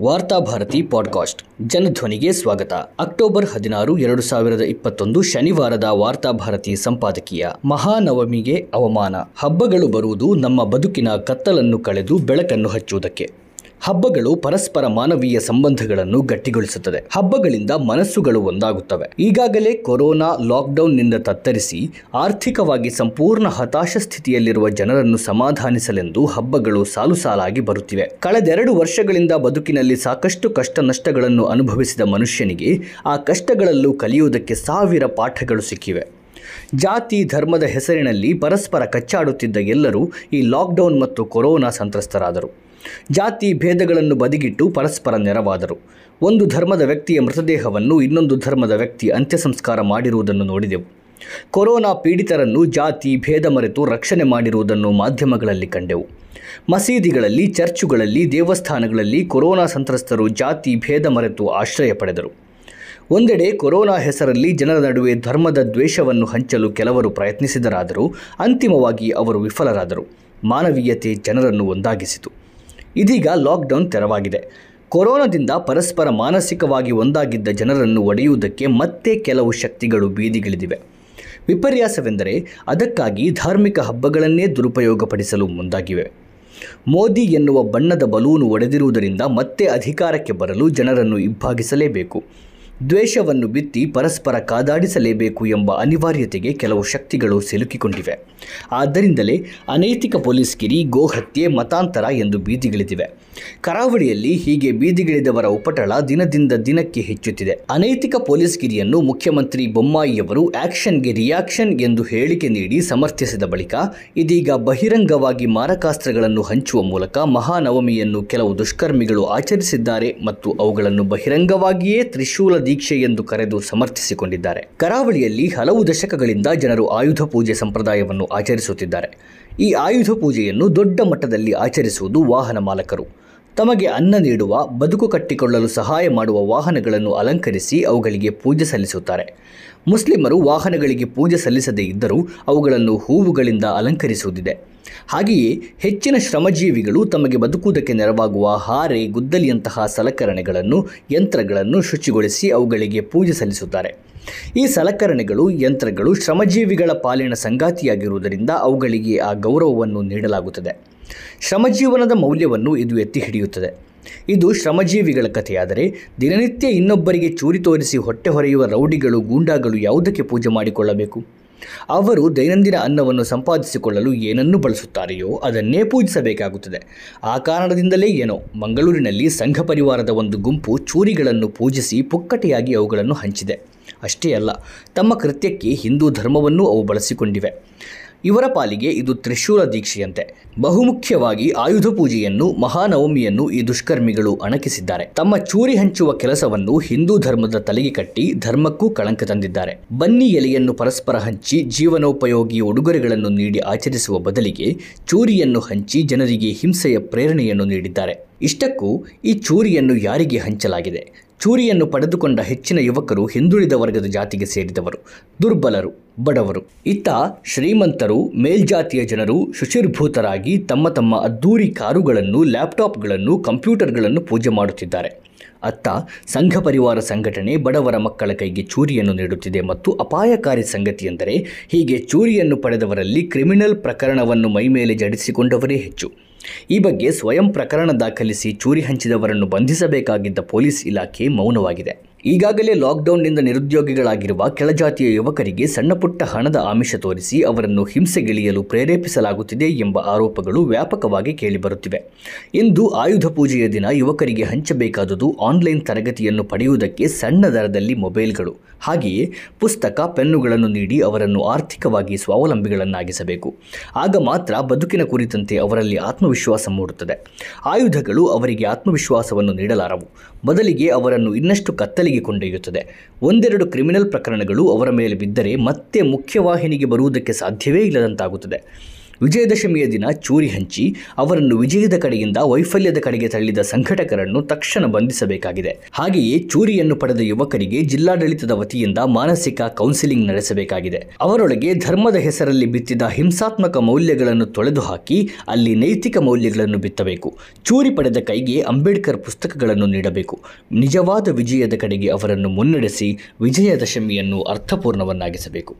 Varthabharati podcast. ಜನಧ್ವನಿಗೆ ಸ್ವಾಗತ. October ಹದಿನಾರು, ಎರಡು ಸಾವಿರದ ಇಪ್ಪತ್ತೊಂದು ಶನಿವಾರದ ವಾರ್ತಾಭಾರತಿ ಸಂಪಾದಕೀಯ ಮಹಾನವಮಿಗೆ ಅವಮಾನ. ಹಬ್ಬಗಳು ಬರುವುದು ನಮ್ಮ ಬದುಕಿನ ಕತ್ತಲನ್ನು ಕಳೆದು ಬೆಳಕನ್ನು ಹಚ್ಚುವುದಕ್ಕೆ. ಹಬ್ಬಗಳು ಪರಸ್ಪರ ಮಾನವೀಯ ಸಂಬಂಧಗಳನ್ನು ಗಟ್ಟಿಗೊಳಿಸುತ್ತದೆ. ಹಬ್ಬಗಳಿಂದ ಮನಸ್ಸುಗಳು ಒಂದಾಗುತ್ತವೆ. ಈಗಾಗಲೇ ಕೊರೋನಾ ಲಾಕ್ಡೌನ್ನಿಂದ ತತ್ತರಿಸಿ ಆರ್ಥಿಕವಾಗಿ ಸಂಪೂರ್ಣ ಹತಾಶ ಸ್ಥಿತಿಯಲ್ಲಿರುವ ಜನರನ್ನು ಸಮಾಧಾನಿಸಲೆಂದು ಹಬ್ಬಗಳು ಸಾಲು ಸಾಲಾಗಿ ಬರುತ್ತಿವೆ. ಕಳೆದೆರಡು ವರ್ಷಗಳಿಂದ ಬದುಕಿನಲ್ಲಿ ಸಾಕಷ್ಟು ಕಷ್ಟ ನಷ್ಟಗಳನ್ನು ಅನುಭವಿಸಿದ ಮನುಷ್ಯನಿಗೆ ಆ ಕಷ್ಟಗಳಲ್ಲೂ ಕಲಿಯುವುದಕ್ಕೆ ಸಾವಿರ ಪಾಠಗಳು ಸಿಕ್ಕಿವೆ. ಜಾತಿ ಧರ್ಮದ ಹೆಸರಿನಲ್ಲಿ ಪರಸ್ಪರ ಕಚ್ಚಾಡುತ್ತಿದ್ದ ಎಲ್ಲರೂ ಈ ಲಾಕ್ಡೌನ್ ಮತ್ತು ಕೊರೋನಾ ಸಂತ್ರಸ್ತರಾದರು. ಜಾತಿ ಭೇದಗಳನ್ನು ಬದಿಗಿಟ್ಟು ಪರಸ್ಪರ ನೆರವಾದರು. ಒಂದು ಧರ್ಮದ ವ್ಯಕ್ತಿಯ ಮೃತದೇಹವನ್ನು ಇನ್ನೊಂದು ಧರ್ಮದ ವ್ಯಕ್ತಿ ಅಂತ್ಯ ಸಂಸ್ಕಾರ ಮಾಡಿರುವುದನ್ನು ನೋಡಿದೆವು. ಕೊರೋನಾ ಪೀಡಿತರನ್ನು ಜಾತಿ ಭೇದ ಮರೆತು ರಕ್ಷಣೆ ಮಾಡಿರುವುದನ್ನು ಮಾಧ್ಯಮಗಳಲ್ಲಿ ಕಂಡೆವು. ಮಸೀದಿಗಳಲ್ಲಿ, ಚರ್ಚುಗಳಲ್ಲಿ, ದೇವಸ್ಥಾನಗಳಲ್ಲಿ ಕೊರೋನಾ ಸಂತ್ರಸ್ತರು ಜಾತಿ ಭೇದ ಮರೆತು ಆಶ್ರಯ ಪಡೆದರು. ಒಂದೆಡೆ ಕೊರೋನಾ ಹೆಸರಲ್ಲಿ ಜನರ ನಡುವೆ ಧರ್ಮದ ದ್ವೇಷವನ್ನು ಹಂಚಲು ಕೆಲವರು ಪ್ರಯತ್ನಿಸಿದರಾದರೂ ಅಂತಿಮವಾಗಿ ಅವರು ವಿಫಲರಾದರು. ಮಾನವೀಯತೆ ಜನರನ್ನು ಒಂದಾಗಿಸಿತು. ಇದೀಗ ಲಾಕ್ಡೌನ್ ತೆರವಾಗಿದೆ. ಕೊರೋನಾದಿಂದ ಪರಸ್ಪರ ಮಾನಸಿಕವಾಗಿ ಒಂದಾಗಿದ್ದ ಜನರನ್ನು ಒಡೆಯುವುದಕ್ಕೆ ಮತ್ತೆ ಕೆಲವು ಶಕ್ತಿಗಳು ಬೀದಿಗಿಳಿದಿವೆ. ವಿಪರ್ಯಾಸವೆಂದರೆ ಅದಕ್ಕಾಗಿ ಧಾರ್ಮಿಕ ಹಬ್ಬಗಳನ್ನೇ ದುರುಪಯೋಗಪಡಿಸಲು ಮುಂದಾಗಿವೆ. ಮೋದಿ ಎನ್ನುವ ಬಣ್ಣದ ಬಲೂನು ಒಡೆದಿರುವುದರಿಂದ ಮತ್ತೆ ಅಧಿಕಾರಕ್ಕೆ ಬರಲು ಜನರನ್ನು ಇಬ್ಬಾಗಿಸಲೇಬೇಕು ದ್ವೇಷವನ್ನು ಬಿತ್ತಿ ಪರಸ್ಪರ ಕಾದಾಡಿಸಲೇಬೇಕು ಎಂಬ ಅನಿವಾರ್ಯತೆಗೆ ಕೆಲವು ಶಕ್ತಿಗಳು ಸಿಲುಕಿಕೊಂಡಿವೆ. ಆದ್ದರಿಂದಲೇ ಅನೈತಿಕ ಪೊಲೀಸ್ಗಿರಿ ಗೋಹತ್ಯೆ ಮತಾಂತರ ಎಂದು ಬೀದಿಗಿಳಿದಿವೆ. ಕರಾವಳಿಯಲ್ಲಿ ಹೀಗೆ ಬೀದಿಗಿಳಿದವರ ಉಪಟಳ ದಿನದಿಂದ ದಿನಕ್ಕೆ ಹೆಚ್ಚುತ್ತಿದೆ. ಅನೈತಿಕ ಪೊಲೀಸ್ಗಿರಿಯನ್ನು ಮುಖ್ಯಮಂತ್ರಿ ಬೊಮ್ಮಾಯಿಯವರು ಆಕ್ಷನ್ಗೆ ರಿಯಾಕ್ಷನ್ ಎಂದು ಹೇಳಿಕೆ ನೀಡಿ ಸಮರ್ಥಿಸಿದ ಬಳಿಕ ಇದೀಗ ಬಹಿರಂಗವಾಗಿ ಮಾರಕಾಸ್ತ್ರಗಳನ್ನು ಹಂಚುವ ಮೂಲಕ ಮಹಾನವಮಿಯನ್ನು ಕೆಲವು ದುಷ್ಕರ್ಮಿಗಳು ಆಚರಿಸಿದ್ದಾರೆ ಮತ್ತು ಅವುಗಳನ್ನು ಬಹಿರಂಗವಾಗಿಯೇ ತ್ರಿಶೂಲ ದೀಕ್ಷೆ ಎಂದು ಕರೆದು ಸಮರ್ಥಿಸಿಕೊಂಡಿದ್ದಾರೆ. ಕರಾವಳಿಯಲ್ಲಿ ಹಲವು ದಶಕಗಳಿಂದ ಜನರು ಆಯುಧ ಪೂಜೆ ಸಂಪ್ರದಾಯವನ್ನು ಆಚರಿಸುತ್ತಿದ್ದಾರೆ. ಈ ಆಯುಧ ಪೂಜೆಯನ್ನು ದೊಡ್ಡ ಮಟ್ಟದಲ್ಲಿ ಆಚರಿಸುವುದು ವಾಹನ ಮಾಲಕರು. ತಮಗೆ ಅನ್ನ ನೀಡುವ, ಬದುಕು ಕಟ್ಟಿಕೊಳ್ಳಲು ಸಹಾಯ ಮಾಡುವ ವಾಹನಗಳನ್ನು ಅಲಂಕರಿಸಿ ಅವುಗಳಿಗೆ ಪೂಜೆ ಸಲ್ಲಿಸುತ್ತಾರೆ. ಮುಸ್ಲಿಮರು ವಾಹನಗಳಿಗೆ ಪೂಜೆ ಸಲ್ಲಿಸದೇ ಇದ್ದರೂ ಅವುಗಳನ್ನು ಹೂವುಗಳಿಂದ ಅಲಂಕರಿಸುವುದಿದೆ. ಹಾಗೆಯೇ ಹೆಚ್ಚಿನ ಶ್ರಮಜೀವಿಗಳು ತಮಗೆ ಬದುಕುವುದಕ್ಕೆ ನೆರವಾಗುವ ಹಾರೆ, ಗುದ್ದಲಿಯಂತಹ ಸಲಕರಣೆಗಳನ್ನು, ಯಂತ್ರಗಳನ್ನು ಶುಚಿಗೊಳಿಸಿ ಅವುಗಳಿಗೆ ಪೂಜೆ ಸಲ್ಲಿಸುತ್ತಾರೆ. ಈ ಸಲಕರಣೆಗಳು, ಯಂತ್ರಗಳು ಶ್ರಮಜೀವಿಗಳ ಪಾಲಿನ ಸಂಗಾತಿಯಾಗಿರುವುದರಿಂದ ಅವುಗಳಿಗೆ ಆ ಗೌರವವನ್ನು ನೀಡಲಾಗುತ್ತದೆ. ಶ್ರಮಜೀವನದ ಮೌಲ್ಯವನ್ನು ಇದು ಎತ್ತಿ ಹಿಡಿಯುತ್ತದೆ. ಇದು ಶ್ರಮಜೀವಿಗಳ ಕಥೆಯಾದರೆ ದಿನನಿತ್ಯ ಇನ್ನೊಬ್ಬರಿಗೆ ಚೂರಿ ತೋರಿಸಿ ಹೊಟ್ಟೆ ಹೊರೆಯುವ ರೌಡಿಗಳು, ಗೂಂಡಾಗಳು ಯಾವುದಕ್ಕೆ ಪೂಜೆ ಮಾಡಿಕೊಳ್ಳಬೇಕು? ಅವರು ದೈನಂದಿನ ಅನ್ನವನ್ನು ಸಂಪಾದಿಸಿಕೊಳ್ಳಲು ಏನನ್ನು ಬಳಸುತ್ತಾರೆಯೋ ಅದನ್ನೇ ಪೂಜಿಸಬೇಕಾಗುತ್ತದೆ. ಆ ಕಾರಣದಿಂದಲೇ ಏನೋ, ಮಂಗಳೂರಿನಲ್ಲಿ ಸಂಘ ಪರಿವಾರದ ಒಂದು ಗುಂಪು ಚೂರಿಗಳನ್ನು ಪೂಜಿಸಿ ಪುಕ್ಕಟೆಯಾಗಿ ಅವುಗಳನ್ನು ಹಂಚಿದೆ. ಅಷ್ಟೇ ಅಲ್ಲ, ತಮ್ಮ ಕೃತ್ಯಕ್ಕೆ ಹಿಂದೂ ಧರ್ಮವನ್ನು ಅವು ಬಳಸಿಕೊಂಡಿವೆ. ಇವರ ಪಾಲಿಗೆ ಇದು ತ್ರಿಶೂಲ ದೀಕ್ಷೆಯಂತೆ. ಬಹುಮುಖ್ಯವಾಗಿ ಆಯುಧ ಪೂಜೆಯನ್ನು, ಮಹಾನವಮಿಯನ್ನು ಈ ದುಷ್ಕರ್ಮಿಗಳು ಅಣಕಿಸಿದ್ದಾರೆ. ತಮ್ಮ ಚೂರಿ ಹಂಚುವ ಕೆಲಸವನ್ನು ಹಿಂದೂ ಧರ್ಮದ ತಲೆಗೆ ಕಟ್ಟಿ ಧರ್ಮಕ್ಕೂ ಕಳಂಕ ತಂದಿದ್ದಾರೆ. ಬನ್ನಿ ಎಲೆಯನ್ನು ಪರಸ್ಪರ ಹಂಚಿ ಜೀವನೋಪಯೋಗಿ ಉಡುಗೊರೆಗಳನ್ನು ನೀಡಿ ಆಚರಿಸುವ ಬದಲಿಗೆ ಚೂರಿಯನ್ನು ಹಂಚಿ ಜನರಿಗೆ ಹಿಂಸೆಯ ಪ್ರೇರಣೆಯನ್ನು ನೀಡಿದ್ದಾರೆ. ಇಷ್ಟಕ್ಕೂ ಈ ಚೂರಿಯನ್ನು ಯಾರಿಗೆ ಹಂಚಲಾಗಿದೆ? ಚೂರಿಯನ್ನು ಪಡೆದುಕೊಂಡ ಹೆಚ್ಚಿನ ಯುವಕರು ಹಿಂದುಳಿದ ವರ್ಗದ ಜಾತಿಗೆ ಸೇರಿದವರು. ದುರ್ಬಲರು. ಬಡವರು. ಇತ್ತ ಶ್ರೀಮಂತರು, ಮೇಲ್ಜಾತಿಯ ಜನರು ಶುಚಿರ್ಭೂತರಾಗಿ ತಮ್ಮ ತಮ್ಮ ಅದ್ದೂರಿ ಕಾರುಗಳನ್ನು, ಲ್ಯಾಪ್ಟಾಪ್ಗಳನ್ನು, ಕಂಪ್ಯೂಟರ್ಗಳನ್ನು ಪೂಜೆ ಮಾಡುತ್ತಿದ್ದಾರೆ. ಅತ್ತ ಸಂಘ ಪರಿವಾರ ಸಂಘಟನೆ ಬಡವರ ಮಕ್ಕಳ ಕೈಗೆ ಚೂರಿಯನ್ನು ನೀಡುತ್ತಿದೆ ಮತ್ತು ಅಪಾಯಕಾರಿ ಸಂಗತಿ ಎಂದರೆ ಹೀಗೆ ಚೂರಿಯನ್ನು ಪಡೆದವರಲ್ಲಿ ಕ್ರಿಮಿನಲ್ ಪ್ರಕರಣವನ್ನು ಮೈಮೇಲೆ ಜಡಿಸಿಕೊಂಡವರೇ ಹೆಚ್ಚು. ಈ ಬಗ್ಗೆ ಸ್ವಯಂ ಪ್ರಕರಣ ದಾಖಲಿಸಿ ಚೂರಿ ಹಂಚಿದವರನ್ನು ಬಂಧಿಸಬೇಕಾಗಿದ್ದ ಪೊಲೀಸ್ ಇಲಾಖೆ ಮೌನವಾಗಿದೆ. ಈಗಾಗಲೇ ಲಾಕ್ಡೌನ್ನಿಂದ ನಿರುದ್ಯೋಗಿಗಳಾಗಿರುವ ಕೆಳಜಾತಿಯ ಯುವಕರಿಗೆ ಸಣ್ಣಪುಟ್ಟ ಹಣದ ಆಮಿಷ ತೋರಿಸಿ ಅವರನ್ನು ಹಿಂಸೆಗಿಳಿಯಲು ಪ್ರೇರೇಪಿಸಲಾಗುತ್ತಿದೆ ಎಂಬ ಆರೋಪಗಳು ವ್ಯಾಪಕವಾಗಿ ಕೇಳಿಬರುತ್ತಿವೆ. ಇಂದು ಆಯುಧ ಪೂಜೆಯ ದಿನ ಯುವಕರಿಗೆ ಹಂಚಬೇಕಾದುದು ಆನ್ಲೈನ್ ತರಗತಿಯನ್ನು ಪಡೆಯುವುದಕ್ಕೆ ಸಣ್ಣ ದರದಲ್ಲಿ ಮೊಬೈಲ್ಗಳು. ಹಾಗೆಯೇ ಪುಸ್ತಕ, ಪೆನ್ನುಗಳನ್ನು ನೀಡಿ ಅವರನ್ನು ಆರ್ಥಿಕವಾಗಿ ಸ್ವಾವಲಂಬಿಗಳನ್ನಾಗಿಸಬೇಕು. ಆಗ ಮಾತ್ರ ಬದುಕಿನ ಕುರಿತಂತೆ ಅವರಲ್ಲಿ ಆತ್ಮವಿಶ್ವಾಸ ಮೂಡುತ್ತದೆ. ಆಯುಧಗಳು ಅವರಿಗೆ ಆತ್ಮವಿಶ್ವಾಸವನ್ನು ನೀಡಲಾರವು. ಬದಲಿಗೆ ಅವರನ್ನು ಇನ್ನಷ್ಟು ಕತ್ತಲಿಗೆ ಕೊಂಡೊಯ್ಯುತ್ತದೆ ಒಂದೆರಡು ಕ್ರಿಮಿನಲ್ ಪ್ರಕರಣಗಳು ಅವರ ಮೇಲೆ ಬಿದ್ದರೆ ಮತ್ತೆ ಮುಖ್ಯವಾಹಿನಿಗೆ ಬರುವುದಕ್ಕೆ ಸಾಧ್ಯವೇ ಇಲ್ಲದಂತಾಗುತ್ತದೆ. ವಿಜಯದಶಮಿಯ ದಿನ ಚೂರಿ ಹಂಚಿ ಅವರನ್ನು ವಿಜಯದ ಕಡೆಯಿಂದ ವೈಫಲ್ಯದ ಕಡೆಗೆ ತಳ್ಳಿದ ಸಂಘಟಕರನ್ನು ತಕ್ಷಣ ಬಂಧಿಸಬೇಕಾಗಿದೆ. ಹಾಗೆಯೇ ಚೂರಿಯನ್ನು ಪಡೆದ ಯುವಕರಿಗೆ ಜಿಲ್ಲಾಡಳಿತದ ವತಿಯಿಂದ ಮಾನಸಿಕ ಕೌನ್ಸಿಲಿಂಗ್ ನಡೆಸಬೇಕಾಗಿದೆ. ಅವರೊಳಗೆ ಧರ್ಮದ ಹೆಸರಲ್ಲಿ ಬಿತ್ತಿದ ಹಿಂಸಾತ್ಮಕ ಮೌಲ್ಯಗಳನ್ನು ತೊಳೆದು ಹಾಕಿ ಅಲ್ಲಿ ನೈತಿಕ ಮೌಲ್ಯಗಳನ್ನು ಬಿತ್ತಬೇಕು. ಚೂರಿ ಪಡೆದ ಕೈಗೆ ಅಂಬೇಡ್ಕರ್ ಪುಸ್ತಕಗಳನ್ನು ನೀಡಬೇಕು. ನಿಜವಾದ ವಿಜಯದ ಕಡೆಗೆ ಅವರನ್ನು ಮುನ್ನಡೆಸಿ ವಿಜಯದಶಮಿಯನ್ನು ಅರ್ಥಪೂರ್ಣವನ್ನಾಗಿಸಬೇಕು.